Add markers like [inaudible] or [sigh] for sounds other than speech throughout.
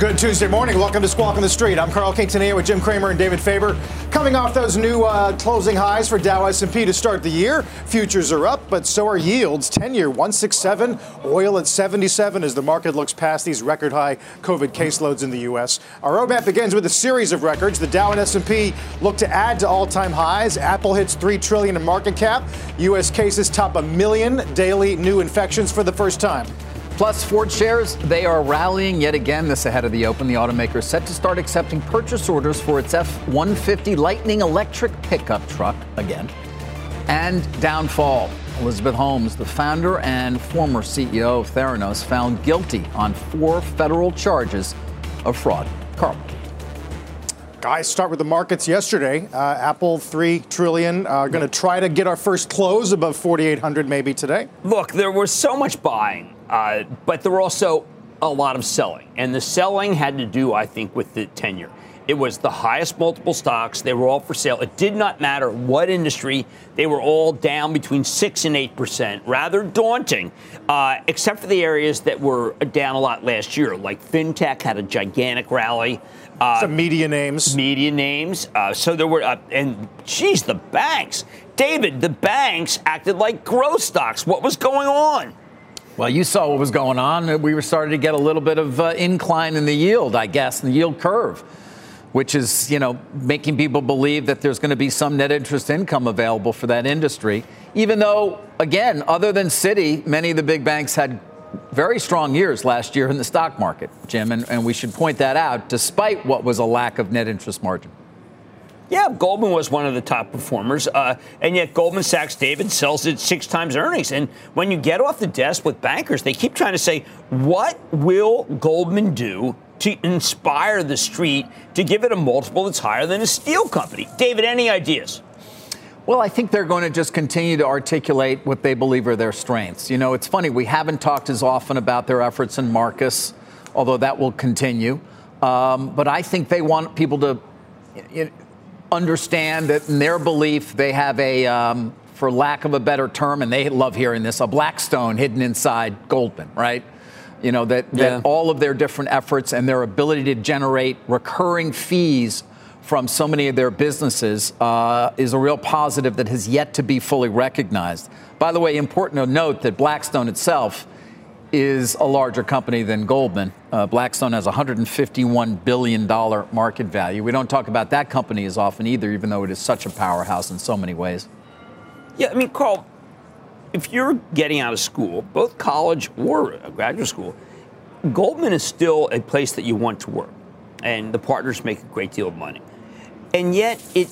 Good Tuesday morning. Welcome to Squawk on the Street. I'm Carl Quintanilla with Jim Cramer and David Faber. Coming off those new uh, closing highs for Dow S&P to start the year, futures are up, but so are yields. 10-year 167, oil at 77 as the market looks past these record high COVID caseloads in the U.S. Our roadmap begins with a series of records. The Dow and S&P look to add to all-time highs. Apple hits 3 trillion in market cap. U.S. cases top a million daily new infections for the first time. Plus, Ford shares, they are rallying yet again this ahead of the open. The automaker is set to start accepting purchase orders for its F 150 Lightning electric pickup truck again. And downfall. Elizabeth Holmes, the founder and former CEO of Theranos, found guilty on four federal charges of fraud. Carl. Guys, start with the markets yesterday. Uh, Apple, three trillion. Uh, going to try to get our first close above 4,800 maybe today. Look, there was so much buying uh, but there were also a lot of selling. And the selling had to do, I think, with the ten-year. It was the highest multiple stocks. They were all for sale. It did not matter what industry. They were all down between 6 and 8%. Rather daunting, uh, except for the areas that were down a lot last year, like fintech had a gigantic rally. Uh, Some media names. Media names. Uh, so there were, uh, and geez, the banks. David, the banks acted like growth stocks. What was going on? Well, you saw what was going on. We were starting to get a little bit of uh, incline in the yield, I guess, in the yield curve, which is, you know, making people believe that there's going to be some net interest income available for that industry. Even though, again, other than Citi, many of the big banks had very strong years last year in the stock market, Jim, and, and we should point that out, despite what was a lack of net interest margin. Yeah, Goldman was one of the top performers, uh, and yet Goldman Sachs, David, sells it six times earnings. And when you get off the desk with bankers, they keep trying to say, what will Goldman do to inspire the street to give it a multiple that's higher than a steel company? David, any ideas? Well, I think they're going to just continue to articulate what they believe are their strengths. You know, it's funny, we haven't talked as often about their efforts in Marcus, although that will continue. Um, but I think they want people to. You know, understand that in their belief they have a, um, for lack of a better term, and they love hearing this, a Blackstone hidden inside Goldman, right? You know, that, yeah. that all of their different efforts and their ability to generate recurring fees from so many of their businesses uh, is a real positive that has yet to be fully recognized. By the way, important to note that Blackstone itself is a larger company than Goldman. Uh, Blackstone has $151 billion market value. We don't talk about that company as often either, even though it is such a powerhouse in so many ways. Yeah, I mean, Carl, if you're getting out of school, both college or graduate school, Goldman is still a place that you want to work, and the partners make a great deal of money. And yet, it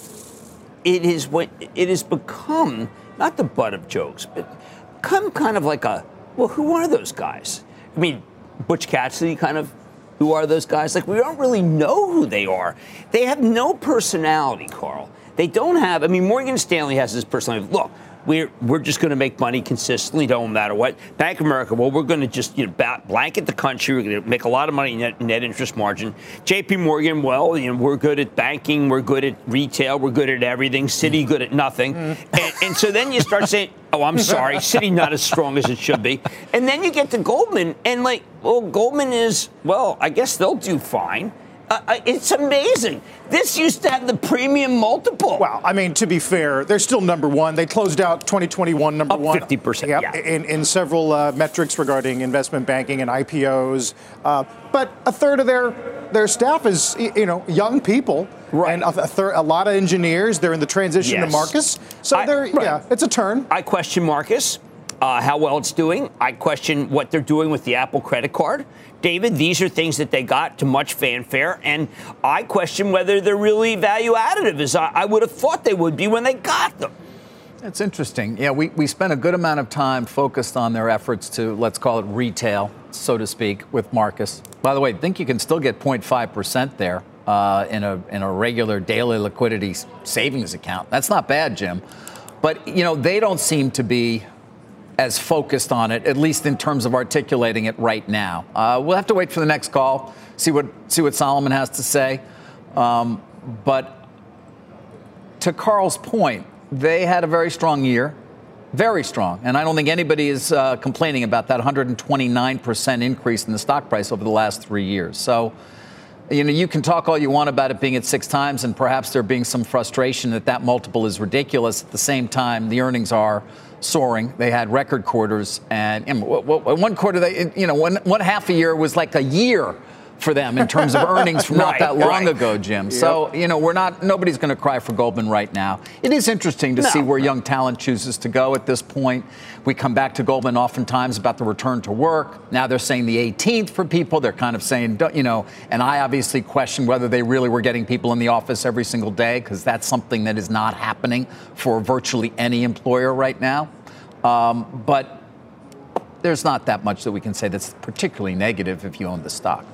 it is what it has become not the butt of jokes, but come kind of like a well, who are those guys? I mean, Butch Cassidy kind of. Who are those guys? Like, we don't really know who they are. They have no personality, Carl. They don't have, I mean, Morgan Stanley has his personality. Look, we're, we're just going to make money consistently, don't matter what. Bank of America, well, we're going to just you know blanket the country. We're going to make a lot of money net, net interest margin. J.P. Morgan, well, you know, we're good at banking, we're good at retail, we're good at everything. Citi, good at nothing. Mm. And, and so then you start saying, [laughs] oh, I'm sorry, City not as strong as it should be. And then you get to Goldman, and like, well, Goldman is, well, I guess they'll do fine. Uh, uh, it's amazing. This used to have the premium multiple. Well, I mean, to be fair, they're still number one. They closed out 2021 number Up one. 50%. Yep, yeah. in, in several uh, metrics regarding investment banking and IPOs. Uh, but a third of their, their staff is, you know, young people. Right. And a, a, thir- a lot of engineers. They're in the transition yes. to Marcus. So I, they're, right. yeah, it's a turn. I question Marcus. Uh, how well it's doing. I question what they're doing with the Apple credit card. David, these are things that they got to much fanfare, and I question whether they're really value additive, as I, I would have thought they would be when they got them. It's interesting. Yeah, we, we spent a good amount of time focused on their efforts to, let's call it retail, so to speak, with Marcus. By the way, I think you can still get 0.5% there uh, in, a, in a regular daily liquidity savings account. That's not bad, Jim. But, you know, they don't seem to be as focused on it, at least in terms of articulating it right now. Uh, we'll have to wait for the next call, see what see what Solomon has to say. Um, but to Carl's point, they had a very strong year, very strong, and I don't think anybody is uh, complaining about that 129% increase in the stock price over the last three years. So. You know, you can talk all you want about it being at six times, and perhaps there being some frustration that that multiple is ridiculous. At the same time, the earnings are soaring. They had record quarters, and, one quarter, they, you know, one, one half a year was like a year for them in terms of earnings from [laughs] not that long right. ago, Jim. Yep. So, you know, we're not, nobody's going to cry for Goldman right now. It is interesting to no. see where young talent chooses to go at this point. We come back to Goldman oftentimes about the return to work. Now they're saying the 18th for people. They're kind of saying, you know, and I obviously question whether they really were getting people in the office every single day because that's something that is not happening for virtually any employer right now. Um, but there's not that much that we can say that's particularly negative if you own the stock.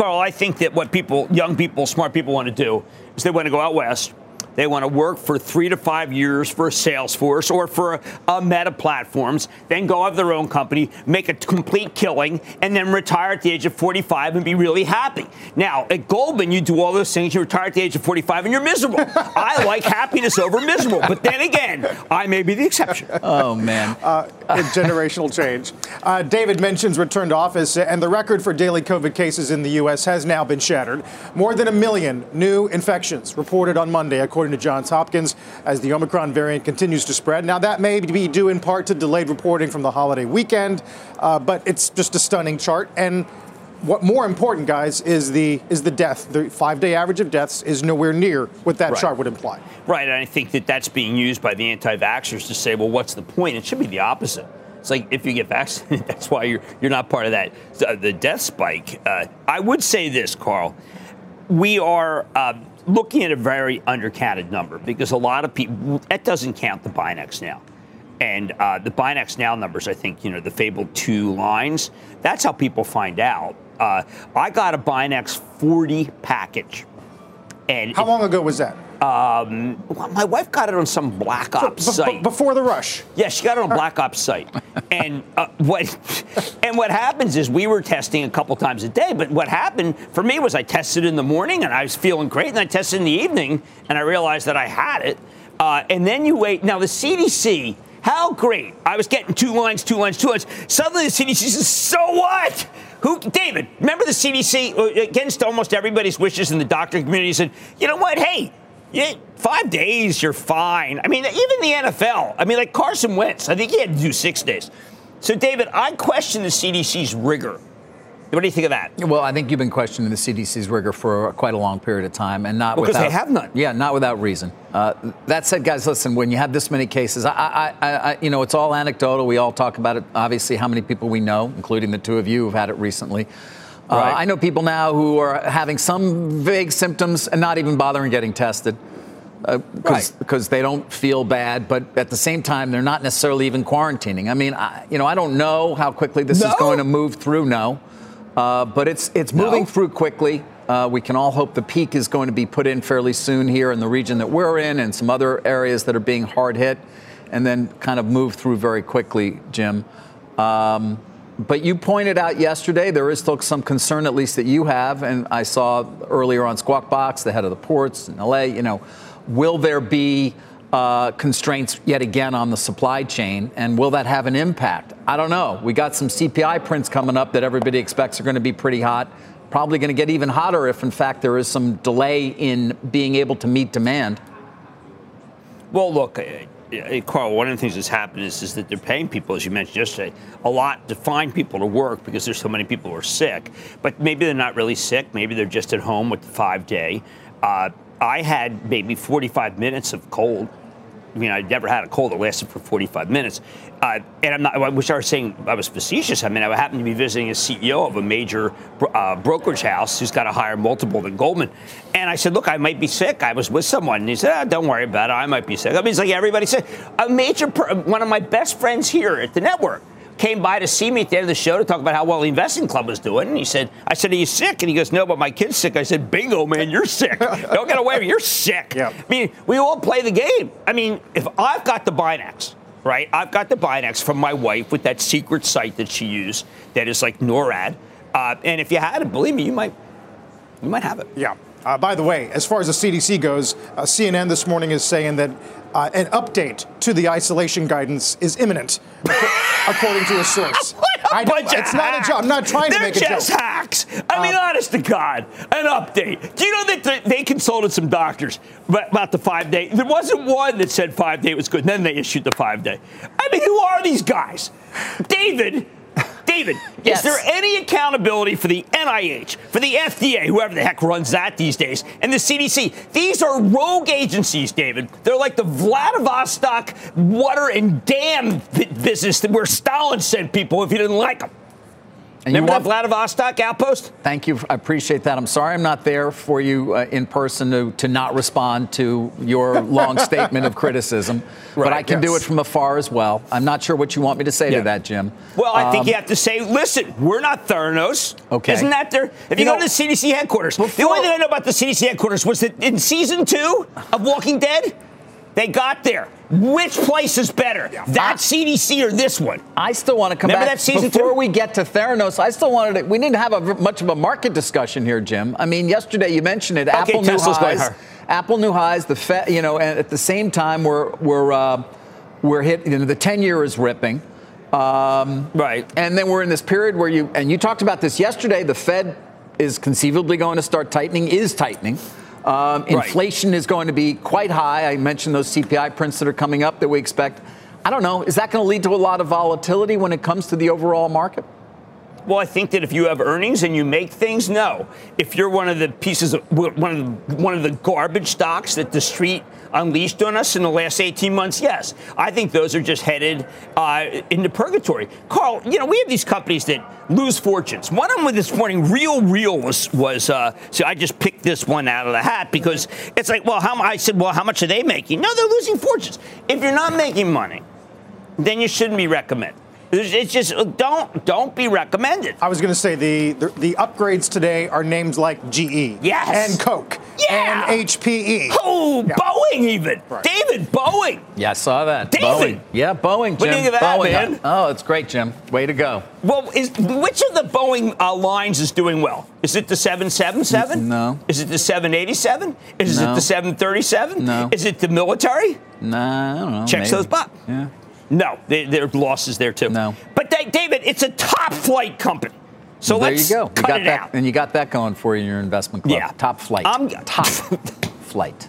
Carl, I think that what people, young people, smart people want to do is they want to go out west. They want to work for three to five years for Salesforce or for a, a Meta Platforms, then go have their own company, make a complete killing, and then retire at the age of 45 and be really happy. Now, at Goldman, you do all those things, you retire at the age of 45 and you're miserable. [laughs] I like happiness over miserable. But then again, I may be the exception. Oh, man. Uh, generational change. Uh, David mentions return to office, and the record for daily COVID cases in the U.S. has now been shattered. More than a million new infections reported on Monday, according to Johns Hopkins, as the Omicron variant continues to spread. Now, that may be due in part to delayed reporting from the holiday weekend, uh, but it's just a stunning chart. And what more important, guys, is the is the death. The five-day average of deaths is nowhere near what that right. chart would imply. Right, and I think that that's being used by the anti-vaxxers to say, well, what's the point? It should be the opposite. It's like if you get vaccinated, [laughs] that's why you're you're not part of that the death spike. Uh, I would say this, Carl. We are. Uh, looking at a very undercounted number because a lot of people that doesn't count the BinaxNOW. And uh, the BinaxNOW numbers, I think, you know, the fabled two lines, that's how people find out. Uh, I got a Binax 40 package. And How long ago was that? Um, well, my wife got it on some Black Ops b- site before the rush. Yeah, she got it on Black Ops site, [laughs] and uh, what and what happens is we were testing a couple times a day. But what happened for me was I tested in the morning and I was feeling great, and I tested in the evening and I realized that I had it. Uh, and then you wait. Now the CDC, how great! I was getting two lines, two lines, two lines. Suddenly the CDC says, "So what?" Who, David? Remember the CDC uh, against almost everybody's wishes in the doctor community said, "You know what? Hey, yeah, five days, you're fine. I mean, even the NFL. I mean, like Carson Wentz, I think he had to do six days. So, David, I question the CDC's rigor. What do you think of that? Well, I think you've been questioning the CDC's rigor for quite a long period of time, and not well, without. they have none. Yeah, not without reason. Uh, that said, guys, listen. When you have this many cases, I, I, I, you know, it's all anecdotal. We all talk about it. Obviously, how many people we know, including the two of you, who've had it recently. Uh, right. I know people now who are having some vague symptoms and not even bothering getting tested. Because uh, right. they don't feel bad, but at the same time, they're not necessarily even quarantining. I mean, I, you know, I don't know how quickly this no. is going to move through. No, uh, but it's it's moving no. through quickly. Uh, we can all hope the peak is going to be put in fairly soon here in the region that we're in, and some other areas that are being hard hit, and then kind of move through very quickly, Jim. Um, but you pointed out yesterday there is still some concern, at least that you have, and I saw earlier on Squawk Box, the head of the ports in LA. You know, will there be uh, constraints yet again on the supply chain, and will that have an impact? I don't know. We got some CPI prints coming up that everybody expects are going to be pretty hot. Probably going to get even hotter if, in fact, there is some delay in being able to meet demand. Well, look, Carl, one of the things that's happened is, is that they're paying people, as you mentioned yesterday, a lot to find people to work because there's so many people who are sick. But maybe they're not really sick. Maybe they're just at home with the five day. Uh, I had maybe 45 minutes of cold. I mean, I never had a cold that lasted for 45 minutes. Uh, and I'm not, I wish I was saying I was facetious. I mean, I happened to be visiting a CEO of a major uh, brokerage house who's got a higher multiple than Goldman. And I said, Look, I might be sick. I was with someone. And he said, oh, Don't worry about it. I might be sick. I mean, it's like everybody's sick. A major, one of my best friends here at the network came by to see me at the end of the show to talk about how well the investing club was doing. And he said, I said, Are you sick? And he goes, No, but my kid's sick. I said, Bingo, man, you're sick. [laughs] Don't get away. You're sick. Yep. I mean, we all play the game. I mean, if I've got the Binax, right? I've got the Binax from my wife with that secret site that she used that is like NORAD. Uh, and if you had it, believe me, you might, you might have it. Yeah. Uh, by the way, as far as the CDC goes, uh, CNN this morning is saying that uh, an update to the isolation guidance is imminent, [laughs] according to a source. [laughs] I bunch it's not a job. I'm not trying They're to make a joke. joke. just hacks. I mean, honest to God, an update. Do you know that they consulted some doctors about the five day? There wasn't one that said five day was good, and then they issued the five day. I mean, who are these guys? David David, yes. is there any accountability for the NIH, for the FDA, whoever the heck runs that these days, and the CDC? These are rogue agencies, David. They're like the Vladivostok water and dam business where Stalin sent people if he didn't like them. And Remember want, that Vladivostok outpost? Thank you. I appreciate that. I'm sorry I'm not there for you uh, in person to, to not respond to your [laughs] long statement of criticism. Right, but I can yes. do it from afar as well. I'm not sure what you want me to say yeah. to that, Jim. Well, I um, think you have to say, listen, we're not Theranos. Okay. Isn't that there? If you, you go to the CDC headquarters, before, the only thing I know about the CDC headquarters was that in season two of Walking Dead, they got there. Which place is better, yeah. that CDC or this one? I still want to come Remember back that season before two? we get to Theranos. I still wanted to. We need to have a much of a market discussion here, Jim. I mean, yesterday you mentioned it. Okay, Apple Tesla's new highs. Apple new highs. The Fed, you know, and at the same time we're we're uh, we're hit. You know, the ten year is ripping. Um, right. And then we're in this period where you and you talked about this yesterday. The Fed is conceivably going to start tightening. Is tightening. Um, inflation right. is going to be quite high. I mentioned those CPI prints that are coming up that we expect. I don't know. Is that going to lead to a lot of volatility when it comes to the overall market? Well, I think that if you have earnings and you make things, no. If you're one of the pieces of one of the, one of the garbage stocks that the street unleashed on us in the last 18 months, yes. I think those are just headed uh, into purgatory. Carl, you know, we have these companies that lose fortunes. One of them this morning, RealReal, was, was uh, so I just picked this one out of the hat because it's like, well, how, I said, well, how much are they making? No, they're losing fortunes. If you're not making money, then you shouldn't be recommended. It's just don't don't be recommended. I was going to say the, the, the upgrades today are names like GE, yes, and Coke, yeah. and HPE. Oh, yeah. Boeing even. Right. David Boeing. Yeah, I saw that. David. Boeing. Yeah, Boeing. Jim. What do you think of that, Boeing. man? Oh, it's great, Jim. Way to go. Well, is which of the Boeing uh, lines is doing well? Is it the 777? No. Is it the 787? Is no. it the 737? No. Is it the military? No, I don't know. Checks maybe. those boxes. Yeah. No, they, there are losses there too. No. But they, David, it's a top flight company. So well, let's there you go. cut you got it that, out. And you got that going for you in your investment club. Yeah. Top flight. I'm, top [laughs] flight.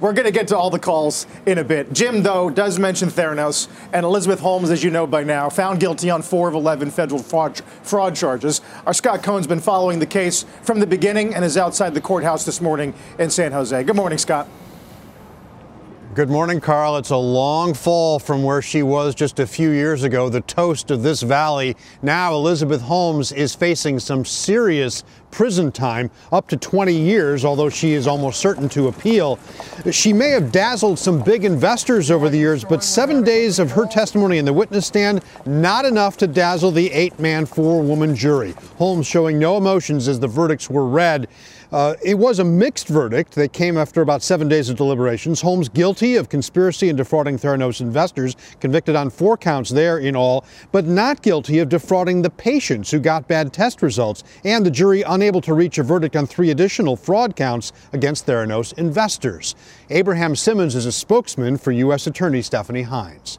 We're going to get to all the calls in a bit. Jim, though, does mention Theranos, and Elizabeth Holmes, as you know by now, found guilty on four of 11 federal fraud, fraud charges. Our Scott Cohn's been following the case from the beginning and is outside the courthouse this morning in San Jose. Good morning, Scott. Good morning, Carl. It's a long fall from where she was just a few years ago, the toast of this valley. Now, Elizabeth Holmes is facing some serious prison time, up to 20 years, although she is almost certain to appeal. She may have dazzled some big investors over the years, but seven days of her testimony in the witness stand, not enough to dazzle the eight man, four woman jury. Holmes showing no emotions as the verdicts were read. Uh, it was a mixed verdict that came after about seven days of deliberations. Holmes guilty of conspiracy and defrauding Theranos investors, convicted on four counts there in all, but not guilty of defrauding the patients who got bad test results, and the jury unable to reach a verdict on three additional fraud counts against Theranos investors. Abraham Simmons is a spokesman for U.S. Attorney Stephanie Hinds.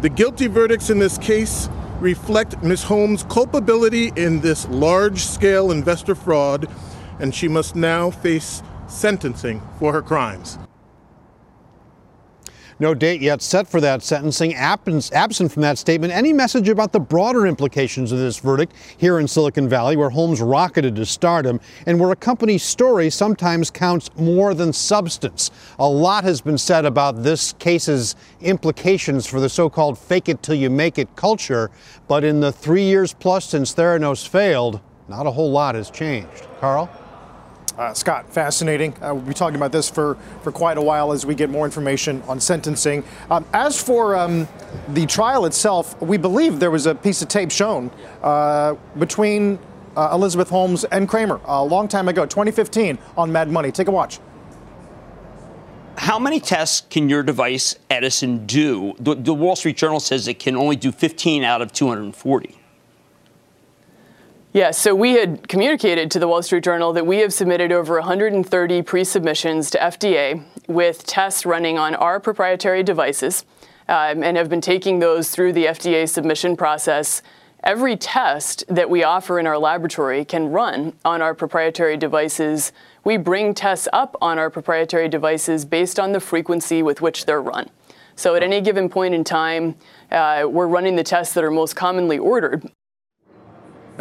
The guilty verdicts in this case reflect Ms. Holmes' culpability in this large scale investor fraud, and she must now face sentencing for her crimes. No date yet set for that sentencing. Absent from that statement, any message about the broader implications of this verdict here in Silicon Valley, where Holmes rocketed to stardom and where a company's story sometimes counts more than substance. A lot has been said about this case's implications for the so called fake it till you make it culture, but in the three years plus since Theranos failed, not a whole lot has changed. Carl? Uh, Scott, fascinating. Uh, we'll be talking about this for, for quite a while as we get more information on sentencing. Um, as for um, the trial itself, we believe there was a piece of tape shown uh, between uh, Elizabeth Holmes and Cramer a long time ago, 2015, on Mad Money. Take a watch. How many tests can your device, Edison, do? The, the Wall Street Journal says it can only do 15 out of 240. Yeah, so we had communicated to the Wall Street Journal that we have submitted over 130 pre submissions to FDA with tests running on our proprietary devices um, and have been taking those through the FDA submission process. Every test that we offer in our laboratory can run on our proprietary devices. We bring tests up on our proprietary devices based on the frequency with which they're run. So at any given point in time, uh, we're running the tests that are most commonly ordered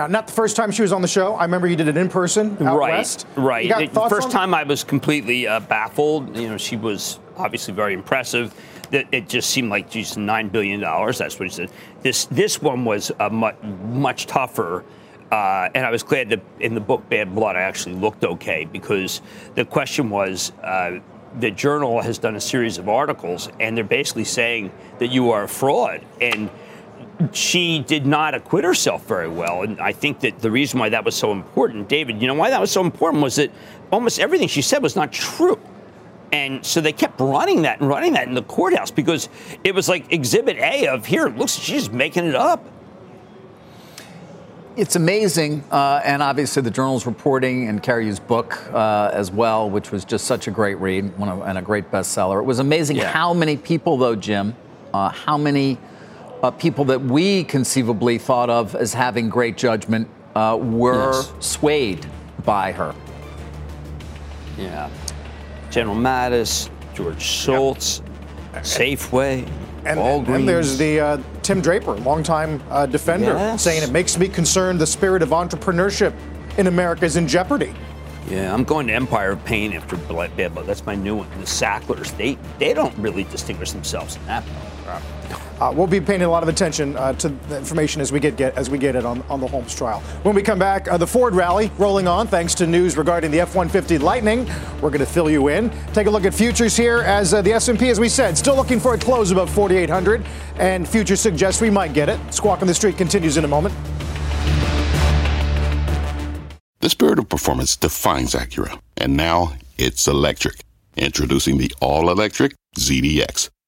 now, not the first time she was on the show. I remember you did it in person out right, west. Right, The first time I was completely uh, baffled. You know, she was obviously very impressive. It, it just seemed like she's nine billion dollars. That's what she said. This this one was uh, much much tougher. Uh, and I was glad that in the book Bad Blood, I actually looked okay because the question was uh, the journal has done a series of articles and they're basically saying that you are a fraud. And she did not acquit herself very well. And I think that the reason why that was so important, David, you know why that was so important was that almost everything she said was not true. And so they kept running that and running that in the courthouse because it was like exhibit A of here, looks, like she's making it up. It's amazing, uh, and obviously the journal's reporting and Carrie's book uh, as well, which was just such a great read and a great bestseller. It was amazing yeah. how many people, though, Jim, uh, how many uh, people that we conceivably thought of as having great judgment uh, were yes. swayed by her. Yeah. General Mattis, George Shultz, yep. Safeway. And, and, there's the uh, Tim Draper, longtime uh, defender, yes. saying it makes me concerned the spirit of entrepreneurship in America is in jeopardy. Yeah, I'm going to Empire of Pain after Bad That's my new one. The Sacklers, they they don't really distinguish themselves in that. Uh, we'll be paying a lot of attention uh, to the information as we get, get, as we get it on, on the Holmes trial. When we come back, uh, the Ford rally rolling on thanks to news regarding the F-150 Lightning. We're going to fill you in. Take a look at futures here as uh, the S&P, as we said, still looking for a close above 4,800, and futures suggest we might get it. Squawk on the Street continues in a moment. The spirit of performance defines Acura, and now it's electric. Introducing the all-electric ZDX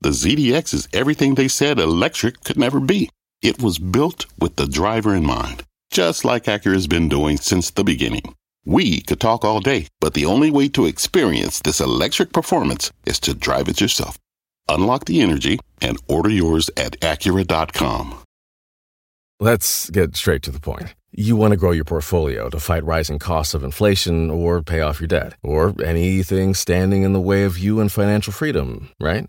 the ZDX is everything they said electric could never be. It was built with the driver in mind, just like Acura's been doing since the beginning. We could talk all day, but the only way to experience this electric performance is to drive it yourself. Unlock the energy and order yours at Acura.com. Let's get straight to the point. You want to grow your portfolio to fight rising costs of inflation or pay off your debt, or anything standing in the way of you and financial freedom, right?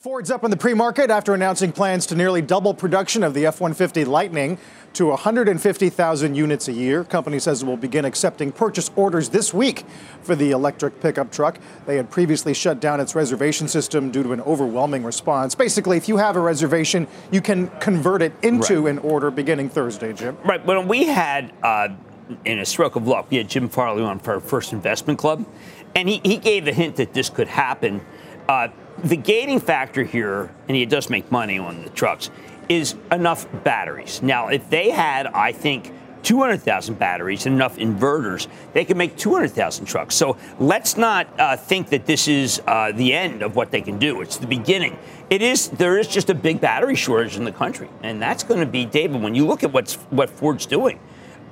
Ford's up in the pre-market after announcing plans to nearly double production of the F-150 Lightning to 150,000 units a year. Company says it will begin accepting purchase orders this week for the electric pickup truck. They had previously shut down its reservation system due to an overwhelming response. Basically, if you have a reservation, you can convert it into right. an order beginning Thursday, Jim. Right. When we had, uh, in a stroke of luck, we had Jim Farley on for our first investment club, and he, he gave a hint that this could happen. Uh, the gating factor here, and he does make money on the trucks, is enough batteries. Now, if they had, I think, 200,000 batteries and enough inverters, they could make 200,000 trucks. So let's not uh, think that this is uh, the end of what they can do. It's the beginning. It is. There is just a big battery shortage in the country, and that's going to be, David. When you look at what's what Ford's doing,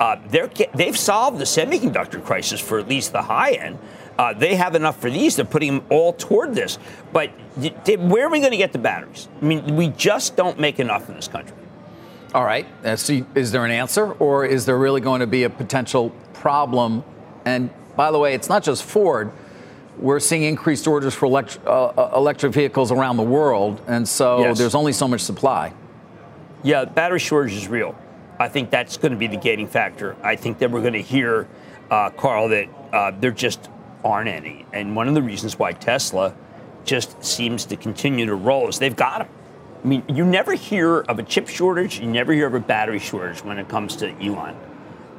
uh, they're, they've solved the semiconductor crisis for at least the high end. Uh, they have enough for these. They're putting them all toward this. But where are we going to get the batteries? I mean, we just don't make enough in this country. All right. Uh, so is there an answer, or is there really going to be a potential problem? And by the way, it's not just Ford. We're seeing increased orders for elect- uh, uh electric vehicles around the world, and so yes. there's only so much supply. Yeah, battery shortage is real. I think that's going to be the gating factor. I think that we're going to hear, uh, Carl, that uh, they're just aren't any. And one of the reasons why Tesla just seems to continue to roll is they've got them. I mean, you never hear of a chip shortage, you never hear of a battery shortage when it comes to Elon.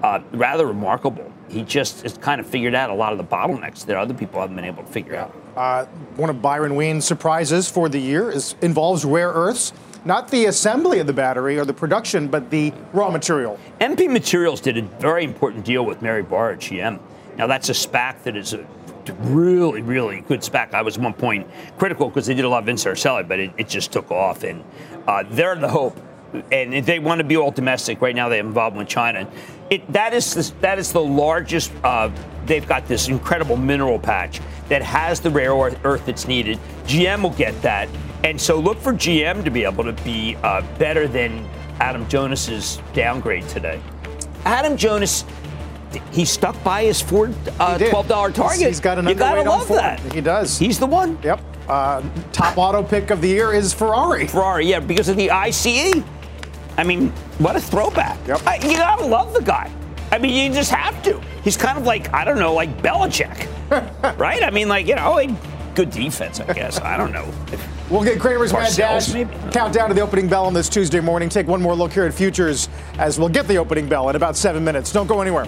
Uh, rather remarkable. He just has kind of figured out a lot of the bottlenecks that other people haven't been able to figure out. Uh, one of Byron Wien's surprises for the year is involves rare earths. Not the assembly of the battery or the production, but the raw material. MP Materials did a very important deal with Mary Barra at GM now, that's a SPAC that is a really, really good SPAC. I was at one point critical because they did a lot of insert selling, but it, it just took off. And uh, they're the hope. And if they want to be all domestic, right now they have involvement with China. It, that, is the, that is the largest, uh, they've got this incredible mineral patch that has the rare earth that's needed. GM will get that. And so look for GM to be able to be uh, better than Adam Jonas's downgrade today. Adam Jonas he stuck by his Ford uh, $12 target. He's got an You gotta love that. He does. He's the one. Yep. Uh, top auto pick of the year is Ferrari. Ferrari, yeah, because of the ICE. I mean, what a throwback. Yep. I, you gotta love the guy. I mean, you just have to. He's kind of like, I don't know, like Belichick, [laughs] right? I mean, like, you know, like good defense, I guess. I don't know. We'll get Cramer's Mad Dash maybe. countdown to the opening bell on this Tuesday morning. Take one more look here at futures as we'll get the opening bell in about seven minutes. Don't go anywhere.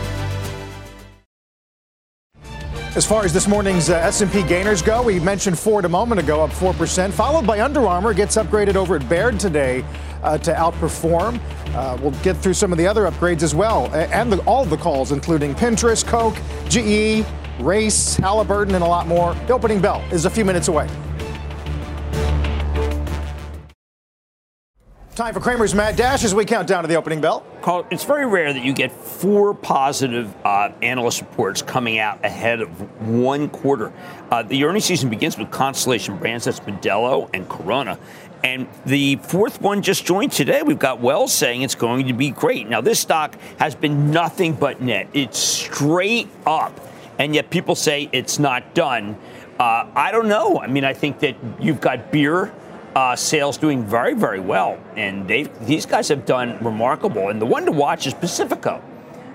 As far as this morning's uh, S&P gainers go, we mentioned Ford a moment ago, up 4%, followed by Under Armour, gets upgraded over at Baird today uh, to outperform. Uh, we'll get through some of the other upgrades as well, and the, all the calls, including Pinterest, Coke, GE, Race, Halliburton, and a lot more. The opening bell is a few minutes away. Time for Cramer's Mad Dash as we count down to the opening bell. Carl, it's very rare that you get four positive uh, analyst reports coming out ahead of one quarter. Uh, the earnings season begins with Constellation Brands, that's Modelo and Corona. And the fourth one just joined today. We've got Wells saying it's going to be great. Now, this stock has been nothing but net. It's straight up. And yet people say it's not done. Uh, I don't know. I mean, I think that you've got beer uh, sales doing very, very well. And these guys have done remarkable. And the one to watch is Pacifico.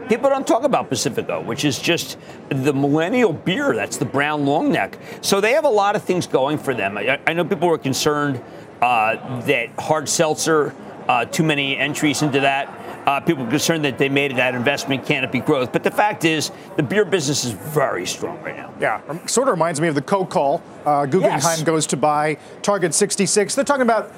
People don't talk about Pacifico, which is just the millennial beer. That's the brown long neck. So they have a lot of things going for them. I, I know people were concerned uh, that hard seltzer, uh, too many entries into that. Uh, people are concerned that they made that investment canopy growth. But the fact is, the beer business is very strong right now. Yeah, um, sort of reminds me of the Coke call. Uh, Guggenheim yes. goes to buy Target 66. They're talking about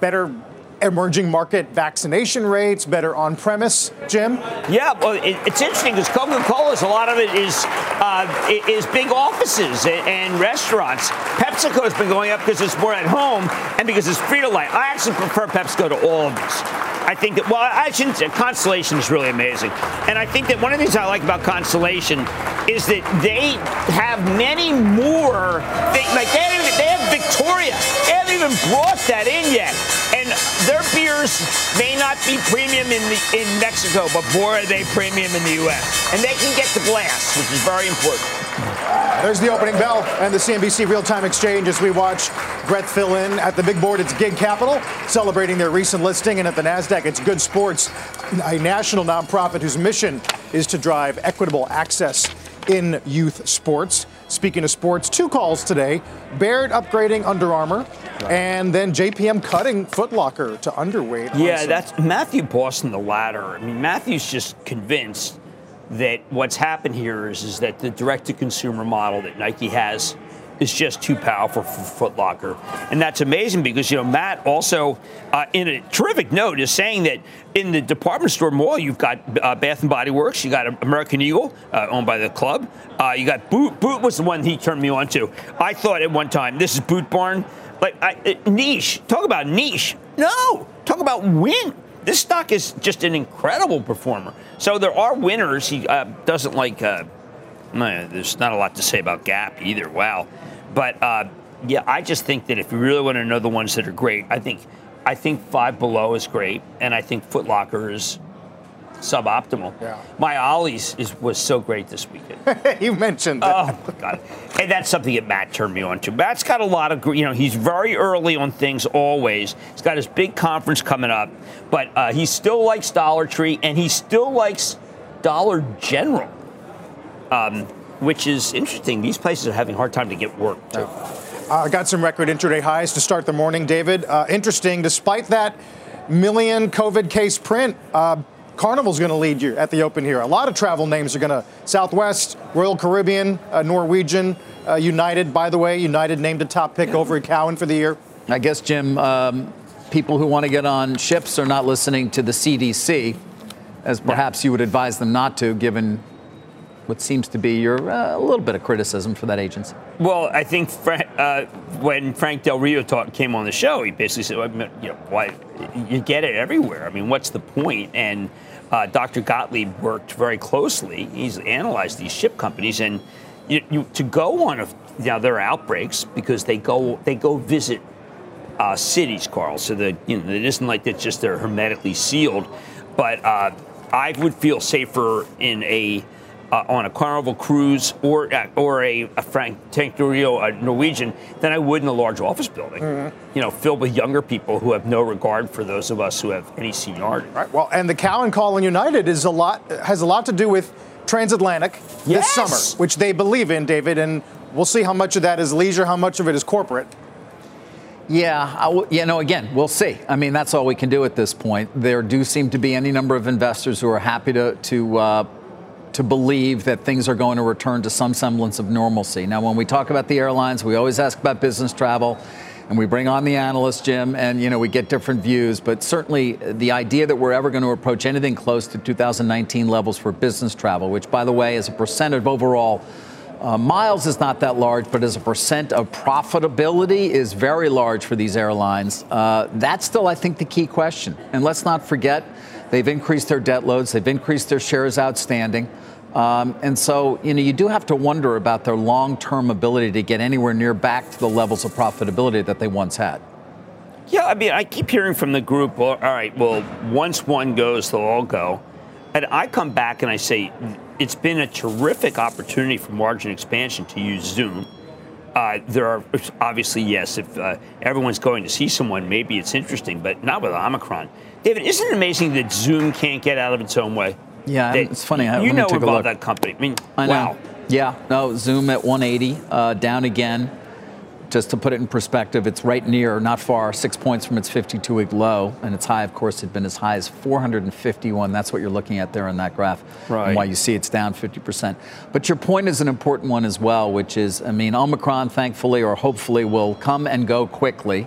better emerging market vaccination rates, better on premise, Jim? Yeah, well, it, it's interesting because Coca Cola's a lot of it is uh, is big offices and, and restaurants. PepsiCo has been going up because it's more at home and because it's Frito-Lay. I actually prefer PepsiCo to all of these. I think that, well, I shouldn't say, Constellation is really amazing. And I think that one of the things I like about Constellation is that they have many more, like they they have Victoria. They haven't even brought that in yet. And their beers may not be premium in the, in Mexico, but boy, are they premium in the U.S. And they can get the glass, which is very important. There's the opening bell and the CNBC real-time exchange as we watch Brett fill in at the big board. It's Gig Capital celebrating their recent listing, and at the Nasdaq, it's Good Sports, a national nonprofit whose mission is to drive equitable access in youth sports. Speaking of sports, two calls today: Baird upgrading Under Armour, and then JPM cutting Footlocker to underweight. Yeah, that's Matthew Boston, the latter. I mean, Matthew's just convinced that what's happened here is, is that the direct to consumer model that Nike has is just too powerful for Foot Locker. And that's amazing because, you know, Matt also, uh, in a terrific note, is saying that in the department store mall, you've got uh, Bath and Body Works, you got American Eagle, uh, owned by the club. Uh, you got Boot. Boot was the one he turned me on to. I thought at one time, this is Boot Barn. Like, I, niche. Talk about niche. No. Talk about win this stock is just an incredible performer. So there are winners. He uh, doesn't like. Uh, there's not a lot to say about Gap either. Wow, but uh, yeah, I just think that if you really want to know the ones that are great, I think I think Five Below is great, and I think Footlocker is suboptimal. Yeah. My Ollie's is was so great this weekend. [laughs] you mentioned that. Oh my God, and that's something that Matt turned me on to. Matt's got a lot of you know he's very early on things always. He's got his big conference coming up, but uh, he still likes Dollar Tree and he still likes Dollar General, um, which is interesting. These places are having a hard time to get work. Too. Uh, got some record intraday highs to start the morning, David. Uh, interesting, despite that million COVID case print. Uh, Carnival's going to lead you at the Open here. A lot of travel names are going to Southwest, Royal Caribbean, uh, Norwegian, uh, United. By the way, United named a top pick over at Cowen for the year. I guess, Jim, um, people who want to get on ships are not listening to the CDC, as perhaps you would advise them not to, given what seems to be your uh, little bit of criticism for that agency. Well, I think uh, when Frank Del Rio talk, came on the show, he basically said, you know, why you get it everywhere. I mean, what's the point? And uh, Dr. Gottlieb worked very closely. He's analyzed these ship companies, and you, you, to go on a now there are outbreaks because they go they go visit uh, cities, Carl. So that you know it isn't like it's just they're hermetically sealed, but uh, I would feel safer in a uh, on a Carnival cruise or uh, or a, a Frank Tank Rio, a Norwegian, than I would in a large office building. Mm-hmm. You know, filled with younger people who have no regard for those of us who have any seniority. Right. Well, and the Cowen call in United is a lot has a lot to do with transatlantic yes. this summer, which they believe in, David, and we'll see how much of that is leisure, how much of it is corporate. Yeah, w- you know, again, we'll see. I mean, that's all we can do at this point. There do seem to be any number of investors who are happy to to uh, to believe that things are going to return to some semblance of normalcy. Now, when we talk about the airlines, we always ask about business travel. And we bring on the analyst, Jim, and you know we get different views. But certainly, the idea that we're ever going to approach anything close to 2019 levels for business travel, which, by the way, is a percent of overall uh, miles is not that large, but as a percent of profitability is very large for these airlines. Uh, that's still, I think, the key question. And let's not forget, they've increased their debt loads, they've increased their shares outstanding. Um, and so, you know, you do have to wonder about their long-term ability to get anywhere near back to the levels of profitability that they once had. Yeah, I mean, I keep hearing from the group, well, all right, well, once one goes, they'll all go. And I come back and I say, it's been a terrific opportunity for margin expansion to use Zoom. Uh, there are obviously yes. If uh, everyone's going to see someone, maybe it's interesting, but not with Omicron. David, isn't it amazing that Zoom can't get out of its own way? Yeah, That- it's funny. I- You know take about that company. I mean, I know. wow. Yeah, no, Zoom at 180, uh, down again. Just to put it in perspective, it's right near, not far, six points from its 52 week low. And its high, of course, had been as high as 451. That's what you're looking at there in that graph. Right. And why you see it's down 50%. But your point is an important one as well, which is, I mean, Omicron, thankfully or hopefully, will come and go quickly.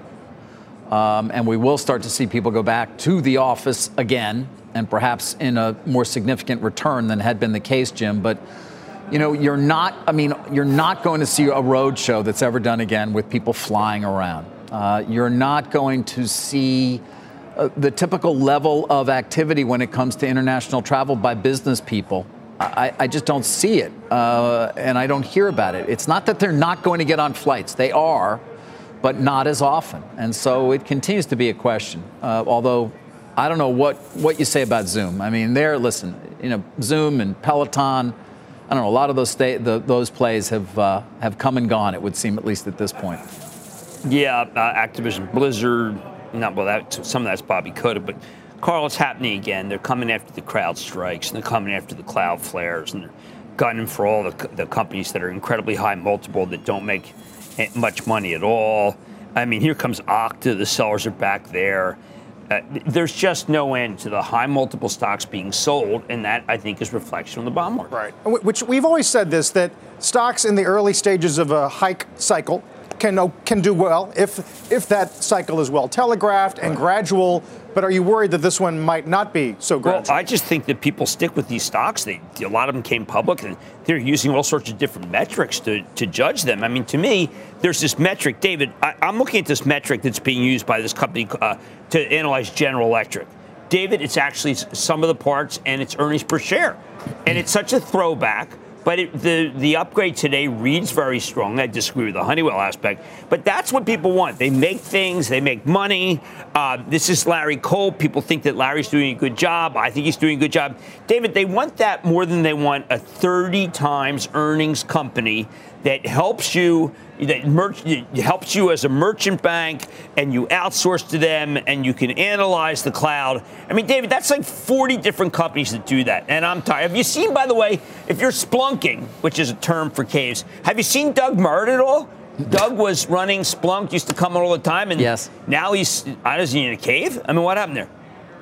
Um, and we will start to see people go back to the office again, and perhaps in a more significant return than had been the case, Jim. But you know, you're not. I mean, you're not going to see a road show that's ever done again with people flying around. Uh, you're not going to see uh, the typical level of activity when it comes to international travel by business people. I, I just don't see it, uh, and I don't hear about it. It's not that they're not going to get on flights; they are but not as often. And so it continues to be a question. Uh, although I don't know what, what you say about Zoom. I mean, there, listen, you know, Zoom and Peloton. I don't know. A lot of those sta- the, those plays have uh, have come and gone. It would seem, at least at this point. Yeah, uh, Activision Blizzard. Not well. That some of that's Bobby Kotick, but Carl, it's happening again. They're coming after the CrowdStrikes, and they're coming after the Cloudflares, and they're gunning for all the, the companies that are incredibly high multiple that don't make much money at all. I mean, here comes Okta. The sellers are back there. Uh, there's just no end to the high multiple stocks being sold, and that I think is reflection on the bond market. Right. Which we've always said this that stocks in the early stages of a hike cycle can can do well if if that cycle is well telegraphed and gradual. But are you worried that this one might not be so Well. I just think that people stick with these stocks. They, a lot of them came public, and they're using all sorts of different metrics to, to judge them. I mean, to me, there's this metric, David. I, I'm looking at this metric that's being used by this company uh, to analyze General Electric. David, it's actually sum of the parts and it's earnings per share, and it's such a throwback. But it, the the upgrade today reads very strong. I disagree with the Honeywell aspect, but that's what people want. They make things, they make money. Uh, this is Larry Culp. People think that Larry's doing a good job. I think he's doing a good job. David, they want that more than they want a 30 times earnings company that helps you that merch, helps you as a merchant bank and you outsource to them and you can analyze the cloud. I mean, David, that's like 40 different companies that do that. And I'm tired. Have you seen, by the way, if you're splunking, which is a term for caves, have you seen Doug Merritt at all? Doug was running Splunk, used to come all the time, and Yes. now he's, he in a cave? I mean, what happened there?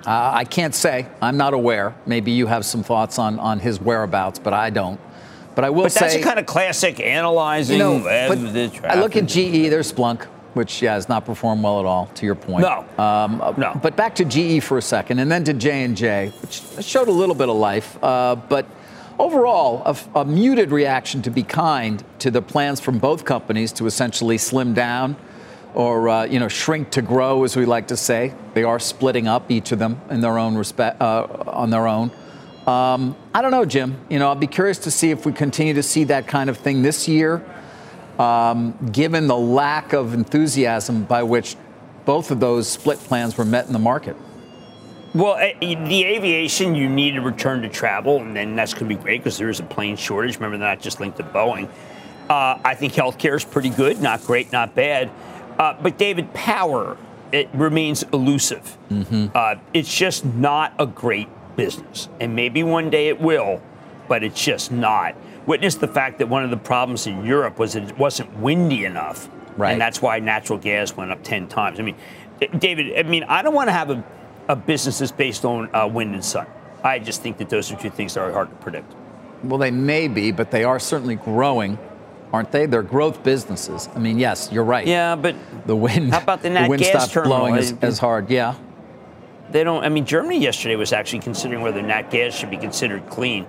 Uh, I can't say. I'm not aware. Maybe you have some thoughts on, on his whereabouts, but I don't. But I will But say. that's a kind of classic analyzing You know, I look at. GE, there's Splunk, which yeah, has not performed well at all. To your point. No. Um, No. But back to GE for a second, and then to J and J, which showed a little bit of life, uh, but. Overall, a muted reaction to be kind to the plans from both companies to essentially slim down or uh, you know shrink to grow, as we like to say. They are splitting up each of them in their own respect uh, on their own. Um, I don't know, Jim. You know, I'll be curious to see if we continue to see that kind of thing this year, um, given the lack of enthusiasm by which both of those split plans were met in the market. Well, eh, the aviation, you need to return to travel, and then that's going to be great because there is a plane shortage. Remember, they're not just linked to Boeing. Uh, I think healthcare is pretty good, not great, not bad. Uh, but David, power it remains elusive. Uh, it's just not a great business, and maybe one day it will, but it's just not. Witness the fact that one of the problems in Europe was that it wasn't windy enough, Right. and that's why natural gas went up ten times. I mean, eh, David, I mean, I don't want to have a, a business that's based on uh, wind and sun. I just think that those are two things that are hard to predict. Well, they may be, but they are certainly growing, aren't they? They're growth businesses. I mean, yes, you're right. Yeah, but The wind. How about the nat wind gas stopped terminal? blowing as, as hard. Yeah. They don't. I mean, Germany yesterday was actually considering whether nat gas should be considered clean,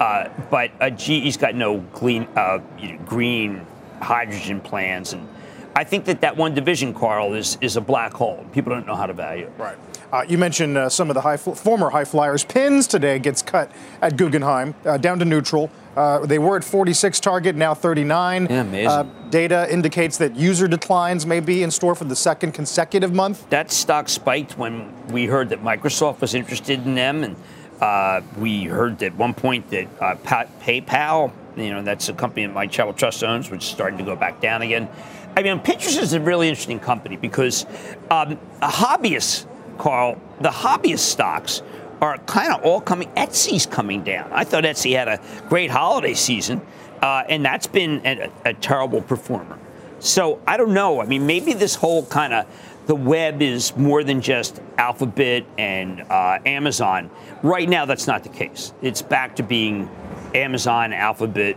uh, but uh, GE's got no clean, uh, you know, green hydrogen plans, and I think that that one division, Carl, is is a black hole. People don't know how to value it. Right. Uh, you mentioned uh, some of the high fl- former high flyers. Pins today gets cut at Guggenheim, uh, down to neutral. Uh, they were at 46 target, now 39. Yeah, amazing. Uh, data indicates that user declines may be in store for the second consecutive month. That stock spiked when we heard that Microsoft was interested in them, and uh, we heard at one point that uh, Pa- PayPal You know, that's a company that my Charitable Trust owns, which is starting to go back down again. I mean, Pinterest is a really interesting company because um, hobbyists, Carl, the hobbyist stocks are kind of all coming. Etsy's coming down. I thought Etsy had a great holiday season, uh, and that's been a, a terrible performer. So I don't know. I mean, maybe this whole kind of the web is more than just Alphabet and uh, Amazon. Right now, that's not the case. It's back to being Amazon, Alphabet,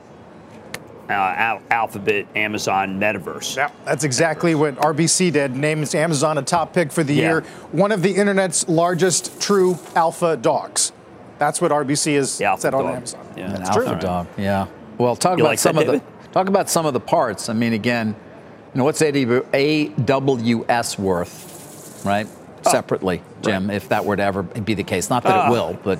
uh, Al- Alphabet, Amazon, Metaverse. Yeah, that's exactly what RBC did. names Amazon a top pick for the Yeah. year. One of the internet's largest true alpha dogs. That's what RBC has said on dog. Amazon. Yeah. An That's alpha true. dog. Yeah. Well, talk You about like some that, of the talk about sum of the parts. I mean, again, you know, what's AW AWS worth, right? Oh, Separately, Jim, if that were to ever be the case. Not that Ah. it will, but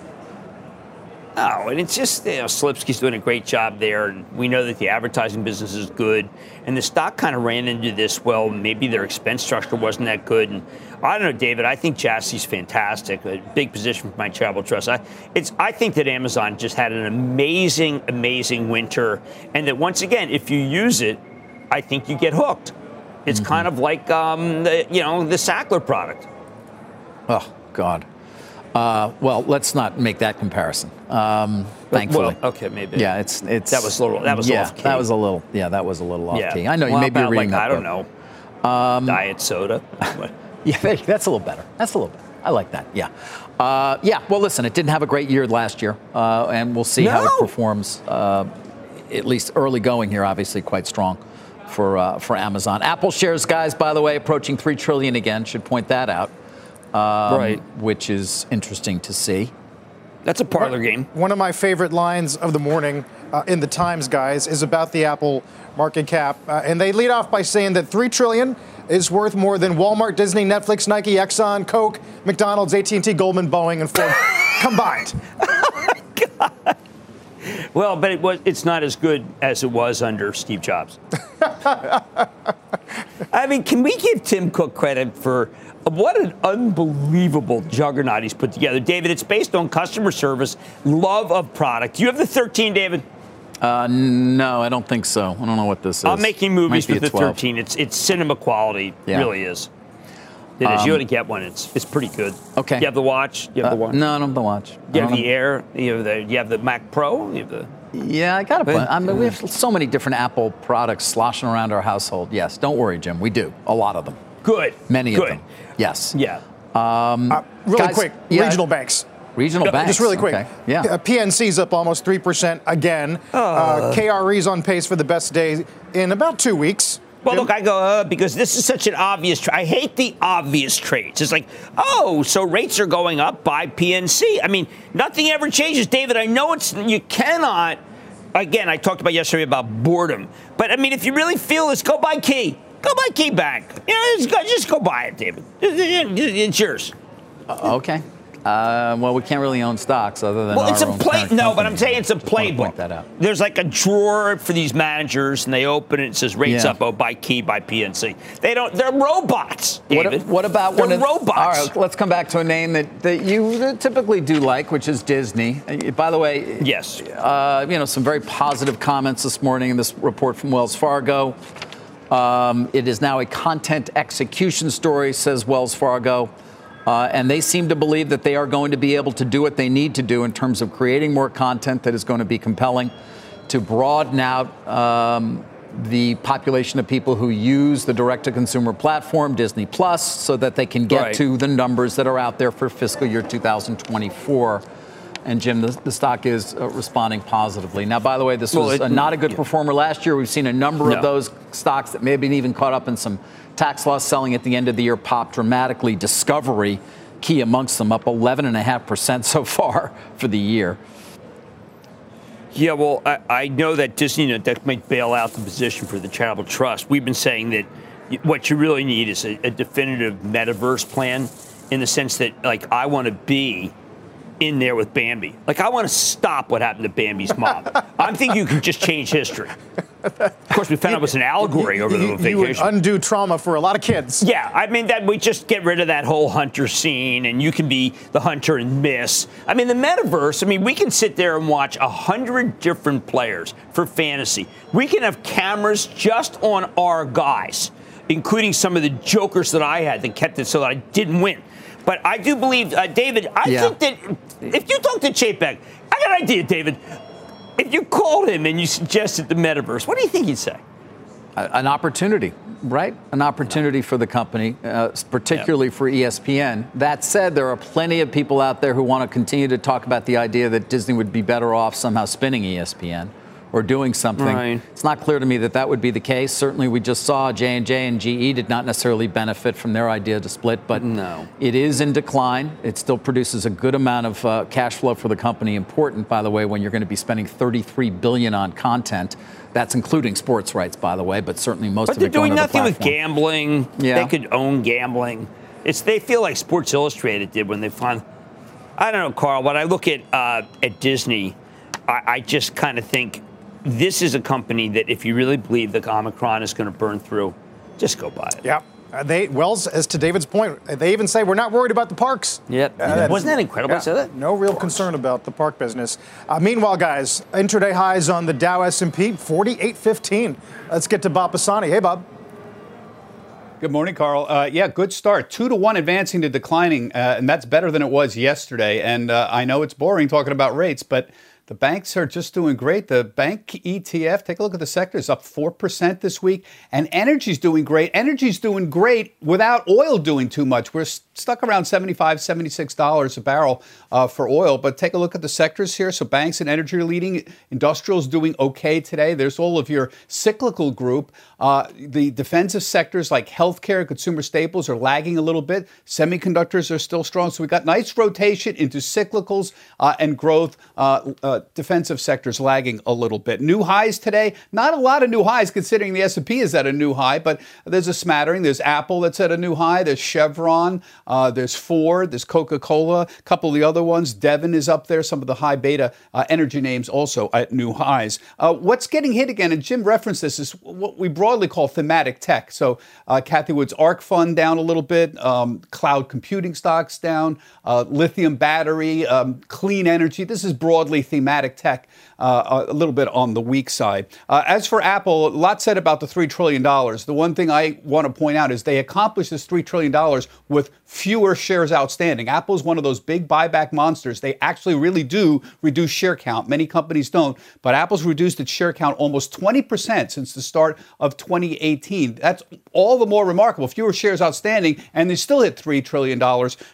No, and it's just you know, Selipsky's doing a great job there, and we know that the advertising business is good. And the stock kind of ran into this. Well, maybe their expense structure wasn't that good, and I don't know, David. I think Jassy's fantastic. A big position for my charitable trust. I, it's. I think that Amazon just had an amazing, amazing winter, and that once again, if you use it, I think you get hooked. It's kind of like um, the you know the Sackler product. oh God. Uh, well, let's not make that comparison. Um, thankfully. Well, okay, maybe. Yeah, it's it's That was a little- that was yeah, off key. that was a little yeah, that was a little off Yeah. key. I know you Well, maybe you're reading like, that I don't book. know. Um, Diet soda. [laughs] Yeah, that's a little better. That's a little better. I like that. Yeah. Uh, yeah. Well, listen, it didn't have a great year last year, uh, and we'll see how it performs. Uh, at least early going here, obviously quite strong for uh, for Amazon. Apple shares, guys, by the way, approaching three trillion again. Should point that out. Um, Right. Which is interesting to see. That's a parlor game. One of my favorite lines of the morning uh, in the Times, guys, is about the Apple market cap, uh, and they lead off by saying that three trillion is worth more than Walmart, Disney, Netflix, Nike, Exxon, Coke, McDonald's, AT&T, Goldman, Boeing, and Ford [laughs] combined. Well, but it was, it's not as good as it was under Steve Jobs. [laughs] I mean, can we give Tim Cook credit for what an unbelievable juggernaut he's put together? David, it's based on customer service, love of product. You have the 13, David? Uh, no, I don't think so. I don't know what this is. I'm making movies with the 12. 13. It's it's cinema quality. Yeah. really is. It is. Um, you ought to get one. It's it's pretty good. Okay. You have the watch. You have Uh, the watch. no, I don't have the watch. You have the Air. You have the you have the Mac Pro. You have the. Yeah, I got a But- bunch. I mean, we have so many different Apple products sloshing around our household. Yes, don't worry, Jim. We do a lot of them. Good. Many Good. of them. Yes. Yeah. Um, Uh, really guys, quick, yeah, regional banks. Regional No, banks. Just really quick. Okay. Yeah. Uh, PNC's up almost 3% again. Uh, KRE's on pace for the best day in about two weeks. Well, look, I go uh, because this is such an obvious. Tra- I hate the obvious trades. It's like, oh, so rates are going up buy PNC. I mean, nothing ever changes, David. I know it's you cannot. Again, I talked about yesterday about boredom, but I mean, if you really feel this, go buy Key. Go buy Key Bank. You know, just go, just go buy it, David. It's yours. Uh, okay. Uh, well, we can't really own stocks other than Well, it's a play. No, but. I'm saying it's a playbook. Point that out. There's like a drawer for these managers, and they open it. and It says rates Yeah. up. Oh, buy key, buy PNC. They don't. They're robots. What, David. what about they're one of robots? All right, let's come back to a name that, that you typically do like, which is Disney. Uh, By the way, Yes. uh, you know some very positive comments this morning in this report from Wells Fargo. Um, it is now a content execution story, says Wells Fargo. Uh, and they seem to believe that they are going to be able to do what they need to do in terms of creating more content that is going to be compelling to broaden out um, the population of people who use the direct to consumer platform, Disney Plus, so that they can get Right. to the numbers that are out there for fiscal year 2024. And Jim, the, the stock is uh, responding positively. Now, by the way, this Well, was it- uh, not a good yeah. performer last year. We've seen a number No. of those stocks that may have been even caught up in some tax loss selling at the end of the year popped dramatically. Discovery, key amongst them, up 11.5% so far for the year. Yeah, well, I, I know that Disney that might bail out the position for the charitable trust. We've been saying that what you really need is a, a definitive metaverse plan, in the sense that like I want to be in there with Bambi. Like I want to stop what happened to Bambi's mom. [laughs] I'm thinking you can just change history. Of course, we found out it was an allegory over the you, vacation. You would undo trauma for a lot of kids. Yeah, I mean that we just get rid of that whole hunter scene, and you can be the hunter and miss. I mean the metaverse. I mean we can sit there and watch a hundred different players for fantasy. We can have cameras just on our guys, including some of the jokers that I had that kept it so that I didn't win. But I do believe, uh, David. I Yeah. think that if you talk to Chapek, I got an idea, David. If you called him and you suggested the metaverse, what do you think he'd say? An opportunity, right? An opportunity for the company, uh, particularly for ESPN. That said, there are plenty of people out there who want to continue to talk about the idea that Disney would be better off somehow spinning ESPN or doing something. Right. It's not clear to me that that would be the case. Certainly, we just saw J and J and GE did not necessarily benefit from their idea to split, but No. it is in decline. It still produces a good amount of uh, cash flow for the company. Important, by the way, when you're going to be spending 33 billion on content. That's including sports rights, by the way, but certainly most But of they're it doing to the nothing with gambling. Yeah. They could own gambling. It's they feel like Sports Illustrated did when they found. I don't know, Carl. When I look at uh, at Disney, I, I just kind of think this is a company that if you really believe the Omicron is going to burn through, just go buy it. Yeah. Uh, They Wells, as to David's point, they even say we're not worried about the parks. Yep. Uh, that's- Wasn't that incredible? I Yeah, said that. No real concern about the park business. Uh, meanwhile, guys, intraday highs on the Dow S&P, 48.15. Let's get to Bob Pisani. Hey, Bob. Good morning, Carl. Uh, yeah, good start. Two to one advancing to declining, uh, and that's better than it was yesterday. And uh, I know it's boring talking about rates, but the banks are just doing great. The bank ETF, take a look at the sector, is up 4% this week. And energy's doing great. Energy's doing great without oil doing too much. We're stuck around $75, $76 a barrel uh, for oil. But take a look at the sectors here. So banks and energy are leading. Industrial's doing okay today. There's all of your cyclical group. Uh, the defensive sectors like healthcare, consumer staples are lagging a little bit. Semiconductors are still strong. So we've got nice rotation into cyclicals uh, and growth. Uh, uh, defensive sectors lagging a little bit. New highs today. Not a lot of new highs considering the S&P is at a new high, but there's a smattering. There's Apple that's at a new high. There's Chevron. Uh, there's Ford. There's Coca-Cola. A couple of the other ones. Devon is up there. Some of the high beta uh, energy names also at new highs. Uh, what's getting hit again, and Jim referenced this, is what we broadly call thematic tech. So uh, Cathie Wood's ARK fund down a little bit. Um, cloud computing stocks down. Uh, lithium battery. Um, clean energy. This is broadly thematic tech. Uh, a little bit on the weak side. As for Apple, a lot said about the $3 trillion. The one thing I want to point out is they accomplished this $3 trillion with fewer shares outstanding. Apple is one of those big buyback monsters. They actually really do reduce share count. Many companies don't, but Apple's reduced its share count almost 20% since the start of 2018. That's all the more remarkable. Fewer shares outstanding, and they still hit $3 trillion.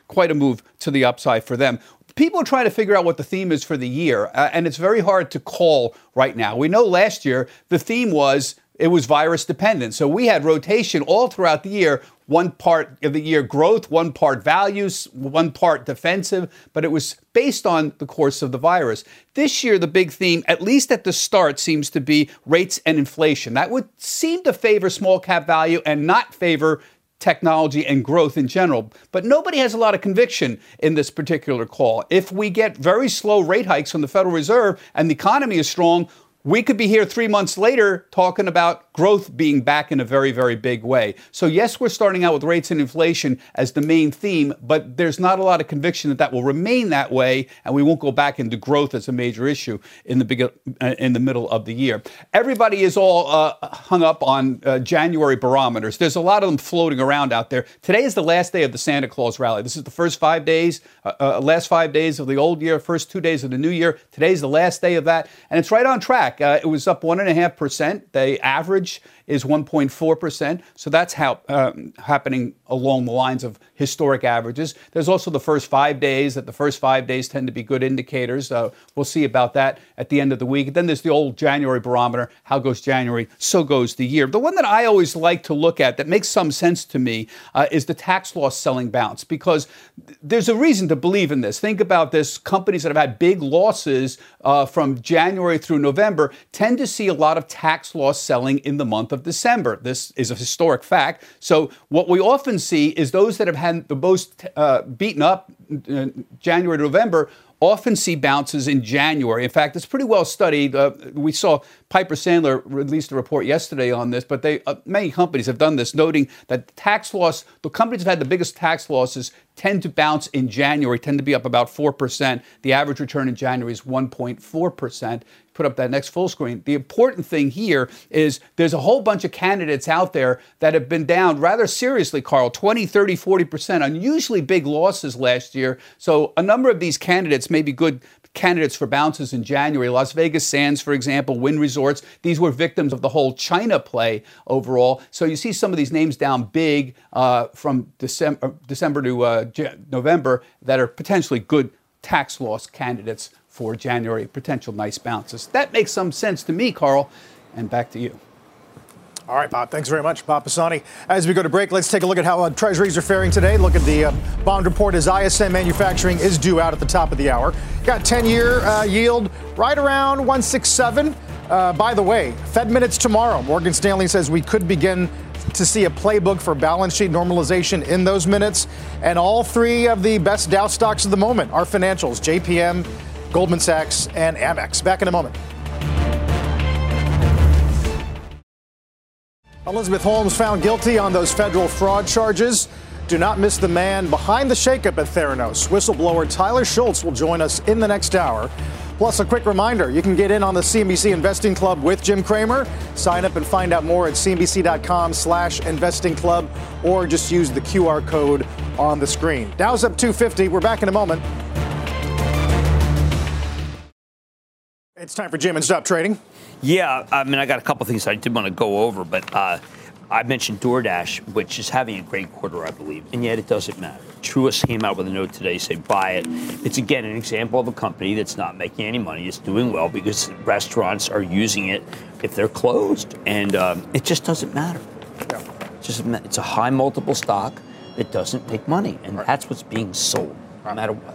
Quite a move to the upside for them people are trying to figure out what the theme is for the year, uh, and it's very hard to call right now. We know last year the theme was it was virus dependent. So we had rotation all throughout the year. One part of the year growth, one part values, one part defensive, but it was based on the course of the virus. This year, the big theme, at least at the start, seems to be rates and inflation. That would seem to favor small cap value and not favor technology and growth in general. But nobody has a lot of conviction in this particular call. If we get very slow rate hikes from the Federal Reserve and the economy is strong, we could be here three months later talking about growth being back in a very, very big way. So, yes, we're starting out with rates and inflation as the main theme, but there's not a lot of conviction that that will remain that way, and we won't go back into growth as a major issue in the big, uh, in the middle of the year. Everybody is all uh, hung up on uh, January barometers. There's a lot of them floating around out there. Today is the last day of the Santa Claus rally. This is the first five days, uh, uh, last five days of the old year, first two days of the new year. Today's the last day of that, and it's right on track. Uh, it was up one and a half percent. The average is 1.4 percent. So that's how um, happening along the lines of historic averages. There's also the first five days. That the first five days tend to be good indicators. Uh, we'll see about that at the end of the week. Then there's the old January barometer. How goes January? So goes the year. The one that I always like to look at that makes some sense to me uh, is the tax loss selling bounce because there's a reason to believe in this. Think about this: companies that have had big losses uh, from January through November tend to see a lot of tax loss selling in the month of December. This is a historic fact. So what we often see is those that have had the most uh, beaten up uh, January to November often see bounces in January. In fact, it's pretty well studied. Uh, we saw Piper Sandler released a report yesterday on this, but they uh, many companies have done this, noting that tax loss, the companies have had the biggest tax losses tend to bounce in January, tend to be up about 4%. The average return in January is 1.4% put up that next full screen. The important thing here is there's a whole bunch of candidates out there that have been down rather seriously, Carl 20, 30, 40%, unusually big losses last year. So a number of these candidates may be good candidates for bounces in January. Las Vegas Sands, for example, Wynn Resorts, these were victims of the whole China play overall. So you see some of these names down big uh, from December, December to uh, November that are potentially good tax loss candidates for January, potential nice bounces. That makes some sense to me, Carl. And back to you. All right, Bob. Thanks very much, Bob Pisani. As we go to break, let's take a look at how uh, treasuries are faring today. Look at the uh, bond report as ISM Manufacturing is due out at the top of the hour. Got 10-year uh, yield right around 167. Uh, by the way, Fed minutes tomorrow. Morgan Stanley says we could begin to see a playbook for balance sheet normalization in those minutes. And all three of the best Dow stocks of the moment are financials: JPM, Goldman Sachs, and Amex. Back in a moment. Elizabeth Holmes found guilty on those federal fraud charges. Do not miss the man behind the shakeup at Theranos. Whistleblower Tyler Shultz will join us in the next hour. Plus, a quick reminder you can get in on the CNBC Investing Club with Jim Cramer. Sign up and find out more at cnbc.com slash investing club or just use the QR code on the screen. Dow's up 250. We're back in a moment. It's time for Jim and Stop Trading. Yeah, I mean, I got a couple things I did want to go over, but uh, I mentioned DoorDash, which is having a great quarter, I believe, and yet it doesn't matter. Truist came out with a note today saying buy it. It's again an example of a company that's not making any money. It's doing well because restaurants are using it if they're closed, and um, it just doesn't matter. Yeah. It's just it's a high multiple stock that doesn't make money, and right. that's what's being sold, no matter what.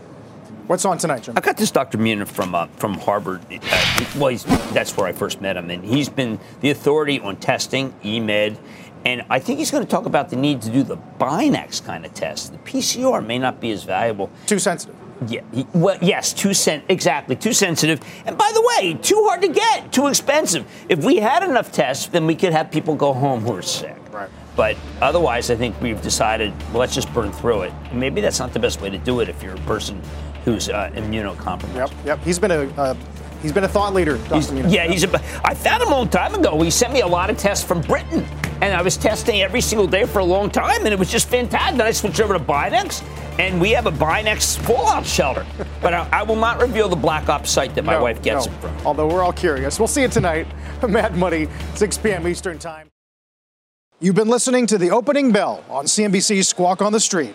What's on tonight, Jim? I got this Dr. Mina from uh, from Harvard. Uh, well, that's where I first met him, and he's been the authority on testing, EMED, and I think he's going to talk about the need to do the Binax kind of test. The PCR may not be as valuable. Too sensitive. Yeah. Well, yes, too sen- exactly too sensitive. And by the way, too hard to get, too expensive. If we had enough tests, then we could have people go home who are sick. Right. But otherwise, I think we've decided well, let's just burn through it. maybe that's not the best way to do it if you're a person who's uh, immunocompromised. Yep, yep. He's been a uh, he's been a thought leader. He's, yeah, he's. A, I found him a long time ago. He sent me a lot of tests from Britain, and I was testing every single day for a long time, and it was just fantastic. Then I switched over to Binax, and we have a Binax fallout shelter. [laughs] but I, I, will not reveal the black ops site that my no, wife gets no. it from. Although we're all curious. We'll see you tonight. [laughs] Mad Money, 6 p.m. Eastern Time. You've been listening to the opening bell on CNBC's Squawk on the Street.